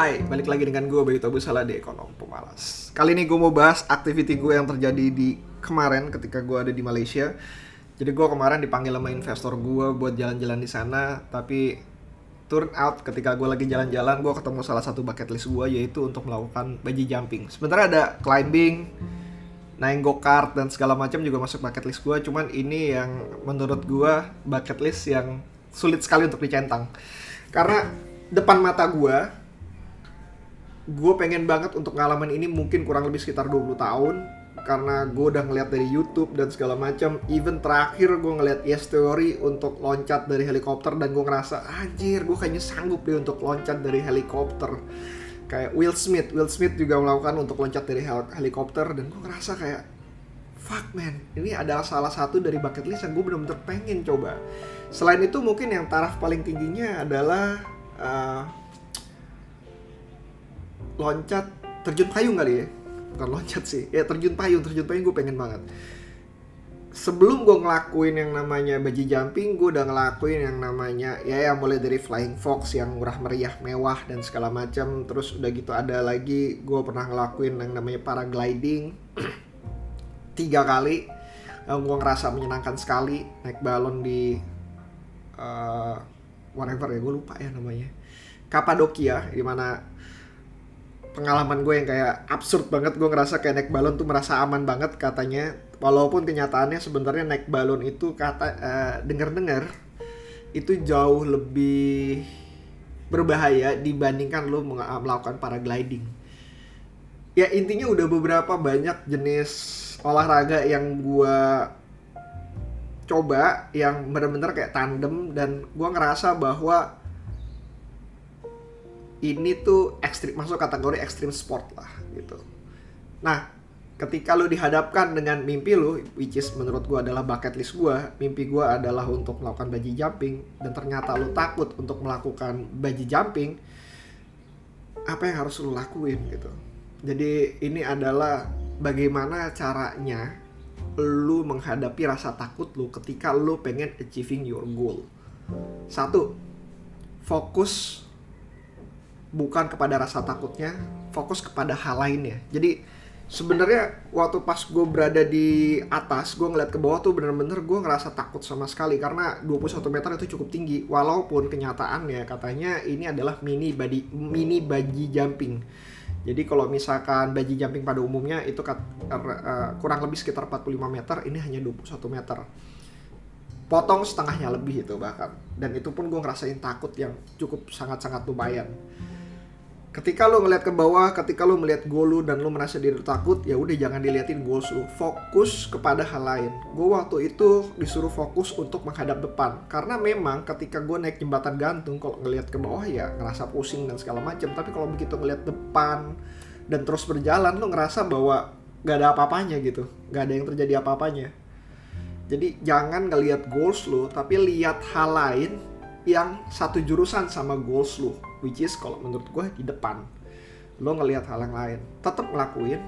Hai, balik lagi dengan gue Bayu Tabu Salah di Ekonom Pemalas. Kali ini gue mau bahas aktiviti gue yang terjadi di kemarin ketika gue ada di Malaysia. Jadi gue kemarin dipanggil sama investor gue buat jalan-jalan di sana Tapi turn out ketika gue lagi jalan-jalan gue ketemu salah satu bucket list gue yaitu untuk melakukan bungee jumping. Sebenarnya ada climbing, naik go-kart dan segala macam juga masuk bucket list gue Cuman ini yang menurut gue bucket list yang sulit sekali untuk dicentang. Karena depan mata gue gue pengen banget untuk ngalamin ini mungkin kurang lebih sekitar 20 tahun karena gue udah ngeliat dari YouTube dan segala macam. Even terakhir gue ngeliat Yes Theory untuk loncat dari helikopter dan gue ngerasa anjir gue kayaknya sanggup deh untuk loncat dari helikopter. Kayak Will Smith, Will Smith juga melakukan untuk loncat dari hel helikopter dan gue ngerasa kayak fuck man, ini adalah salah satu dari bucket list yang gue bener-bener pengen coba. Selain itu mungkin yang taraf paling tingginya adalah uh, loncat terjun payung kali ya. Bukan loncat sih. Ya terjun payung terjun payung gue pengen banget. Sebelum gue ngelakuin yang namanya baji jumping gue udah ngelakuin yang namanya ya yang mulai dari flying fox yang murah meriah mewah dan segala macam. Terus udah gitu ada lagi gue pernah ngelakuin yang namanya paragliding. Tiga kali. Yang gue ngerasa menyenangkan sekali naik balon di uh, whatever ya gue lupa ya namanya. Kapadokia di mana pengalaman gue yang kayak absurd banget gue ngerasa kayak naik balon tuh merasa aman banget katanya. Walaupun kenyataannya sebenarnya naik balon itu kata uh, eh, dengar-dengar itu jauh lebih berbahaya dibandingkan lo melakukan paragliding. Ya intinya udah beberapa banyak jenis olahraga yang gue coba yang bener-bener kayak tandem dan gue ngerasa bahwa ini tuh ekstrim masuk kategori ekstrim sport lah gitu. Nah, ketika lu dihadapkan dengan mimpi lu, which is menurut gua adalah bucket list gua, mimpi gua adalah untuk melakukan bungee jumping dan ternyata lu takut untuk melakukan bungee jumping, apa yang harus lu lakuin gitu. Jadi ini adalah bagaimana caranya lu menghadapi rasa takut lu ketika lu pengen achieving your goal. Satu, fokus bukan kepada rasa takutnya, fokus kepada hal lainnya. Jadi sebenarnya waktu pas gue berada di atas, gue ngeliat ke bawah tuh bener-bener gue ngerasa takut sama sekali karena 21 meter itu cukup tinggi. Walaupun kenyataannya katanya ini adalah mini body mini baji jumping. Jadi kalau misalkan baji jumping pada umumnya itu kat, uh, kurang lebih sekitar 45 meter, ini hanya 21 meter. Potong setengahnya lebih itu bahkan. Dan itu pun gue ngerasain takut yang cukup sangat-sangat lumayan ketika lo ngeliat ke bawah, ketika lo melihat goal lu dan lo merasa diri takut, ya udah jangan diliatin goals lu. Fokus kepada hal lain. Gue waktu itu disuruh fokus untuk menghadap depan. Karena memang ketika gue naik jembatan gantung, kalau ngeliat ke bawah ya ngerasa pusing dan segala macam. Tapi kalau begitu ngeliat depan dan terus berjalan, lo ngerasa bahwa gak ada apa-apanya gitu. Gak ada yang terjadi apa-apanya. Jadi jangan ngeliat goals lo, tapi lihat hal lain yang satu jurusan sama goals lo which is kalau menurut gue di depan lo ngelihat hal yang lain tetap ngelakuin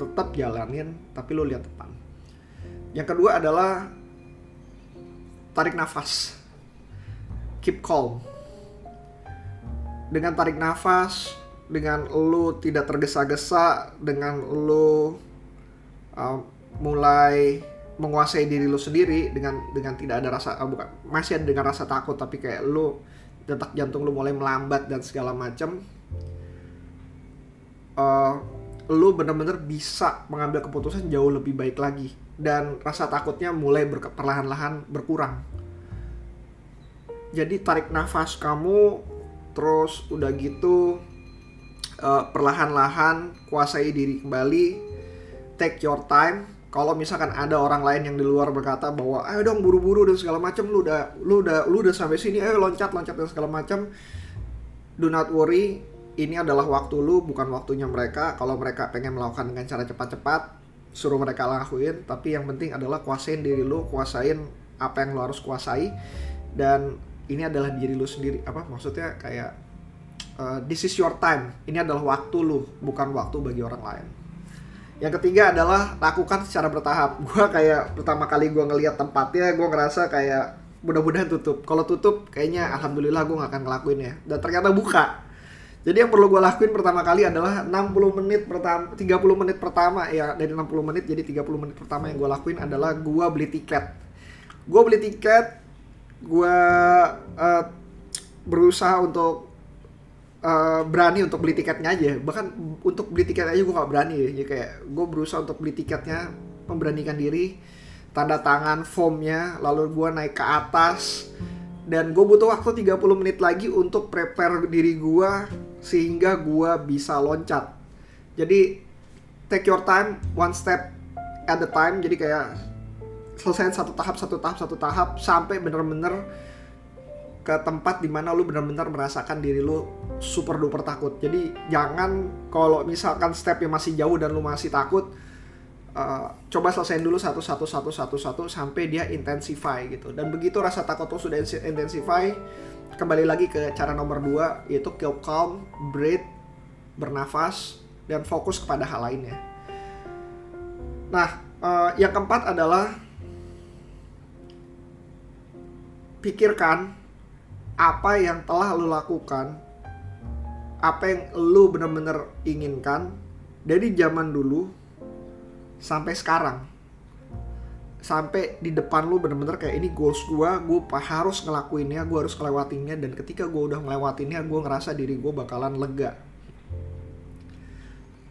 tetap jalanin tapi lo lihat depan. Yang kedua adalah tarik nafas. Keep calm. Dengan tarik nafas dengan lo tidak tergesa-gesa dengan lo uh, mulai menguasai diri lo sendiri dengan dengan tidak ada rasa uh, bukan masih ada dengan rasa takut tapi kayak lo detak jantung lu mulai melambat dan segala macam uh, lu bener-bener bisa mengambil keputusan jauh lebih baik lagi. Dan rasa takutnya mulai ber perlahan-lahan berkurang. Jadi tarik nafas kamu terus udah gitu uh, perlahan-lahan kuasai diri kembali. Take your time kalau misalkan ada orang lain yang di luar berkata bahwa ayo dong buru-buru dan segala macam lu udah lu udah lu udah sampai sini ayo loncat loncat dan segala macam do not worry ini adalah waktu lu bukan waktunya mereka. Kalau mereka pengen melakukan dengan cara cepat-cepat suruh mereka lakuin. Tapi yang penting adalah kuasain diri lu kuasain apa yang lu harus kuasai. Dan ini adalah diri lu sendiri apa maksudnya kayak uh, this is your time. Ini adalah waktu lu bukan waktu bagi orang lain yang ketiga adalah lakukan secara bertahap. Gue kayak pertama kali gue ngeliat tempatnya, gue ngerasa kayak mudah-mudahan tutup. Kalau tutup, kayaknya alhamdulillah gue gak akan ngelakuin ya. Dan ternyata buka. Jadi yang perlu gue lakuin pertama kali adalah 60 menit pertama 30 menit pertama ya dari 60 menit jadi 30 menit pertama yang gue lakuin adalah gue beli tiket. Gue beli tiket, gue uh, berusaha untuk uh, berani untuk beli tiketnya aja. Bahkan untuk beli tiket aja gue gak berani ya. Jadi kayak gue berusaha untuk beli tiketnya, memberanikan diri, tanda tangan formnya, lalu gue naik ke atas dan gue butuh waktu 30 menit lagi untuk prepare diri gue sehingga gue bisa loncat jadi take your time one step at the time jadi kayak selesai satu tahap satu tahap satu tahap sampai bener-bener ke tempat di mana lu bener-bener merasakan diri lu super duper takut. Jadi jangan kalau misalkan stepnya masih jauh dan lu masih takut uh, coba selesaiin dulu satu satu satu satu satu sampai dia intensify gitu. Dan begitu rasa takut tuh sudah intensify kembali lagi ke cara nomor dua yaitu keep calm breathe bernafas dan fokus kepada hal lainnya. Nah uh, yang keempat adalah pikirkan apa yang telah lo lakukan apa yang lo benar-benar inginkan dari zaman dulu sampai sekarang. Sampai di depan lu bener-bener kayak ini goals gue gue harus ngelakuinnya gue harus ngelewatinnya dan ketika gue udah ngelewatinnya gue ngerasa diri gue bakalan lega.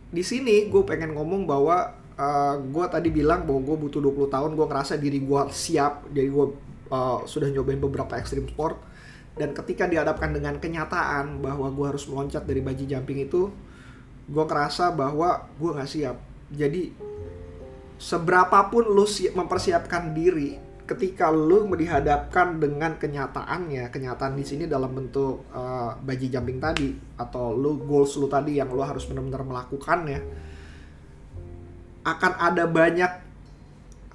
Di sini gue pengen ngomong bahwa uh, eh, gue tadi bilang bahwa gue butuh 20 tahun gue ngerasa diri gue siap jadi gue uh, sudah nyobain beberapa ekstrim sport dan ketika dihadapkan dengan kenyataan bahwa gue harus meloncat dari baji jumping itu gue ngerasa bahwa gue nggak siap jadi seberapapun lu mempersiapkan diri ketika lu dihadapkan dengan kenyataannya kenyataan di sini dalam bentuk uh, baji jumping tadi atau lu goals lu tadi yang lu harus benar-benar melakukannya akan ada banyak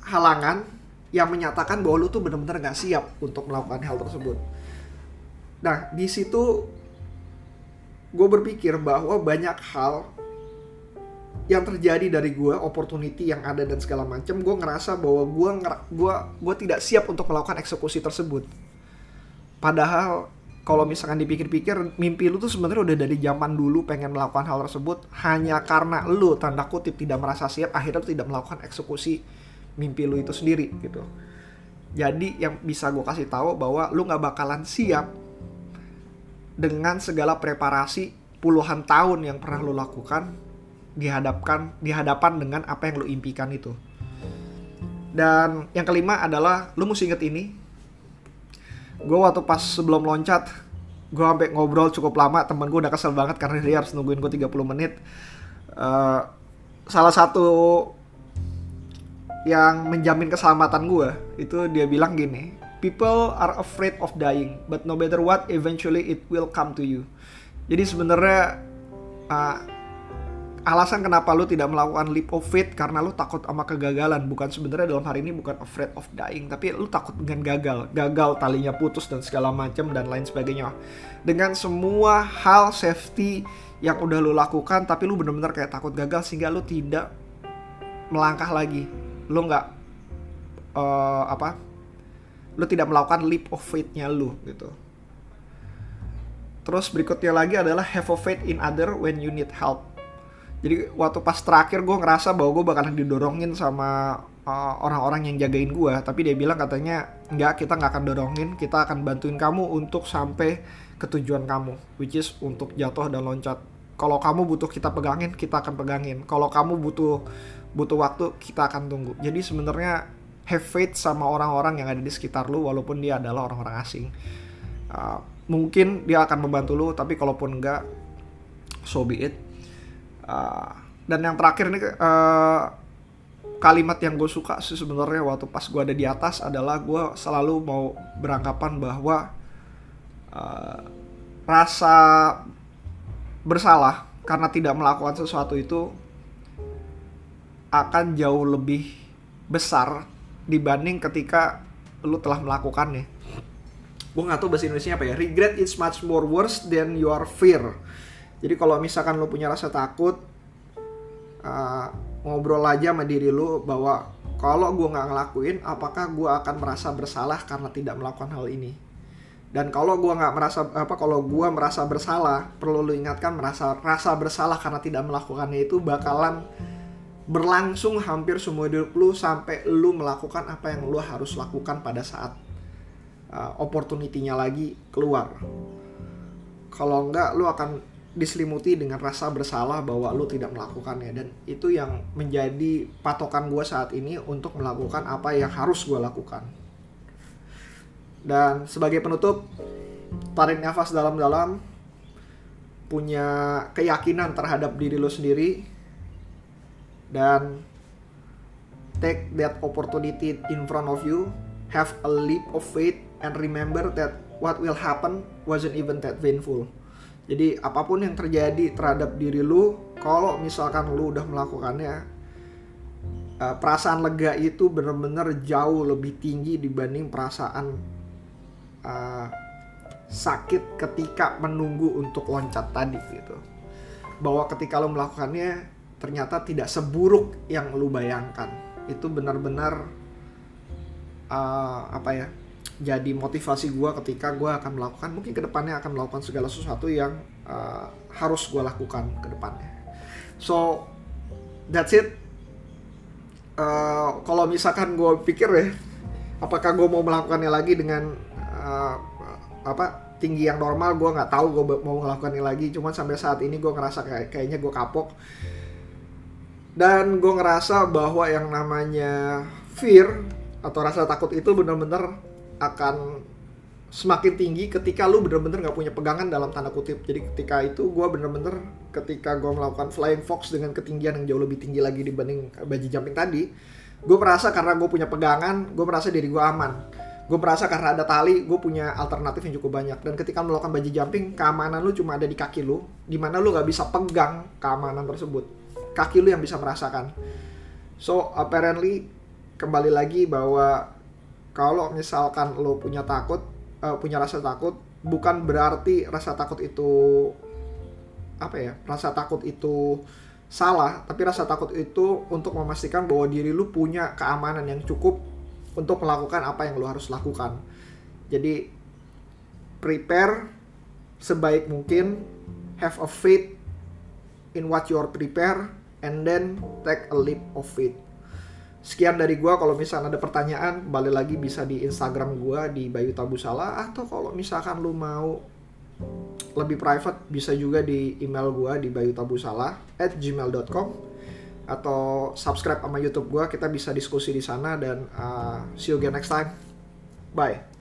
halangan yang menyatakan bahwa lu tuh benar-benar gak siap untuk melakukan hal tersebut. Nah, di situ gue berpikir bahwa banyak hal yang terjadi dari gue opportunity yang ada dan segala macam gue ngerasa bahwa gue gue gue tidak siap untuk melakukan eksekusi tersebut. Padahal kalau misalkan dipikir-pikir mimpi lu tuh sebenarnya udah dari zaman dulu pengen melakukan hal tersebut hanya karena lu tanda kutip tidak merasa siap akhirnya lu tidak melakukan eksekusi mimpi lu itu sendiri gitu. Jadi yang bisa gue kasih tahu bahwa lu nggak bakalan siap dengan segala preparasi puluhan tahun yang pernah lu lakukan dihadapkan dihadapan dengan apa yang lo impikan itu. Dan yang kelima adalah lo mesti inget ini. Gue waktu pas sebelum loncat, gue sampai ngobrol cukup lama. Temen gue udah kesel banget karena dia harus nungguin gue 30 menit. Uh, salah satu yang menjamin keselamatan gue itu dia bilang gini, people are afraid of dying, but no matter what, eventually it will come to you. Jadi sebenarnya uh, alasan kenapa lu tidak melakukan leap of faith karena lu takut sama kegagalan. Bukan sebenarnya dalam hari ini bukan afraid of dying tapi lu takut dengan gagal. Gagal talinya putus dan segala macam dan lain sebagainya. Dengan semua hal safety yang udah lu lakukan tapi lu bener-bener kayak takut gagal sehingga lu tidak melangkah lagi. Lu nggak uh, apa lu tidak melakukan leap of faith-nya lu gitu. Terus berikutnya lagi adalah have a faith in other when you need help. Jadi waktu pas terakhir gue ngerasa bahwa gue bakalan didorongin sama uh, orang-orang yang jagain gue tapi dia bilang katanya nggak kita nggak akan dorongin. Kita akan bantuin kamu untuk sampai ke tujuan kamu which is untuk jatuh dan loncat. Kalau kamu butuh kita pegangin kita akan pegangin. Kalau kamu butuh butuh waktu kita akan tunggu. Jadi sebenarnya have faith sama orang-orang yang ada di sekitar lu walaupun dia adalah orang-orang asing. Uh, mungkin dia akan membantu lu tapi kalaupun enggak so be it. Uh, dan yang terakhir nih uh, kalimat yang gue suka sih sebenarnya waktu pas gue ada di atas adalah gue selalu mau beranggapan bahwa uh, rasa bersalah karena tidak melakukan sesuatu itu akan jauh lebih besar dibanding ketika lu telah melakukannya. Gue nggak tahu bahasa Indonesia apa ya. Regret is much more worse than your fear. Jadi kalau misalkan lo punya rasa takut, uh, ngobrol aja sama diri lo bahwa kalau gue nggak ngelakuin, apakah gue akan merasa bersalah karena tidak melakukan hal ini? dan kalau gua nggak merasa apa kalau gua merasa bersalah perlu lu ingatkan merasa rasa bersalah karena tidak melakukannya itu bakalan berlangsung hampir semua hidup lu sampai lu melakukan apa yang lu harus lakukan pada saat uh, opportunity-nya lagi keluar. Kalau enggak lu akan diselimuti dengan rasa bersalah bahwa lu tidak melakukannya. Dan itu yang menjadi patokan gue saat ini untuk melakukan apa yang harus gue lakukan. Dan sebagai penutup, tarik nafas dalam-dalam, punya keyakinan terhadap diri lo sendiri, dan take that opportunity in front of you, have a leap of faith, and remember that what will happen wasn't even that painful. Jadi apa pun yang terjadi terhadap diri lu, kalau misalkan lu udah melakukannya, uh, perasaan lega itu benar-benar jauh lebih tinggi dibanding perasaan uh, sakit ketika menunggu untuk loncat tadi gitu bahwa ketika lo melakukannya ternyata tidak seburuk yang lo bayangkan. Itu benar-benar uh, apa ya jadi motivasi gue ketika gue akan melakukan mungkin ke depannya akan melakukan segala sesuatu yang uh, harus gue lakukan ke depannya so that's it. Uh, kalau misalkan gue pikir ya apakah gue mau melakukannya lagi dengan uh, apa tinggi yang normal gue nggak tahu gue mau melakukan ini lagi. Cuman sampai saat ini gue ngerasa kayak kayaknya gue kapok dan gue ngerasa bahwa yang namanya fear atau rasa takut itu bener-bener akan semakin tinggi ketika lu bener-bener gak punya pegangan dalam tanda kutip. Jadi ketika itu gue bener-bener ketika gue melakukan flying fox dengan ketinggian yang jauh lebih tinggi lagi dibanding baji jumping tadi gue merasa karena gue punya pegangan gue merasa diri gue aman. Gue merasa karena ada tali gue punya alternatif yang cukup banyak. Dan ketika melakukan bungee jumping keamanan lu cuma ada di kaki lu di mana lu gak bisa pegang keamanan tersebut kaki lu yang bisa merasakan so apparently kembali lagi bahwa kalau misalkan lo punya takut uh, punya rasa takut bukan berarti rasa takut itu apa ya rasa takut itu salah tapi rasa takut itu untuk memastikan bahwa diri lu punya keamanan yang cukup untuk melakukan apa yang lo harus lakukan. Jadi prepare sebaik mungkin, have a faith in what you are prepare, and then take a leap of faith. Sekian dari gua kalau misalnya ada pertanyaan kembali lagi bisa di Instagram gua di Bayu Tabusala atau kalau misalkan lu mau lebih private bisa juga di email gua di bayutabusala at gmail.com atau subscribe sama YouTube gue kita bisa diskusi di sana dan uh, see you again next time bye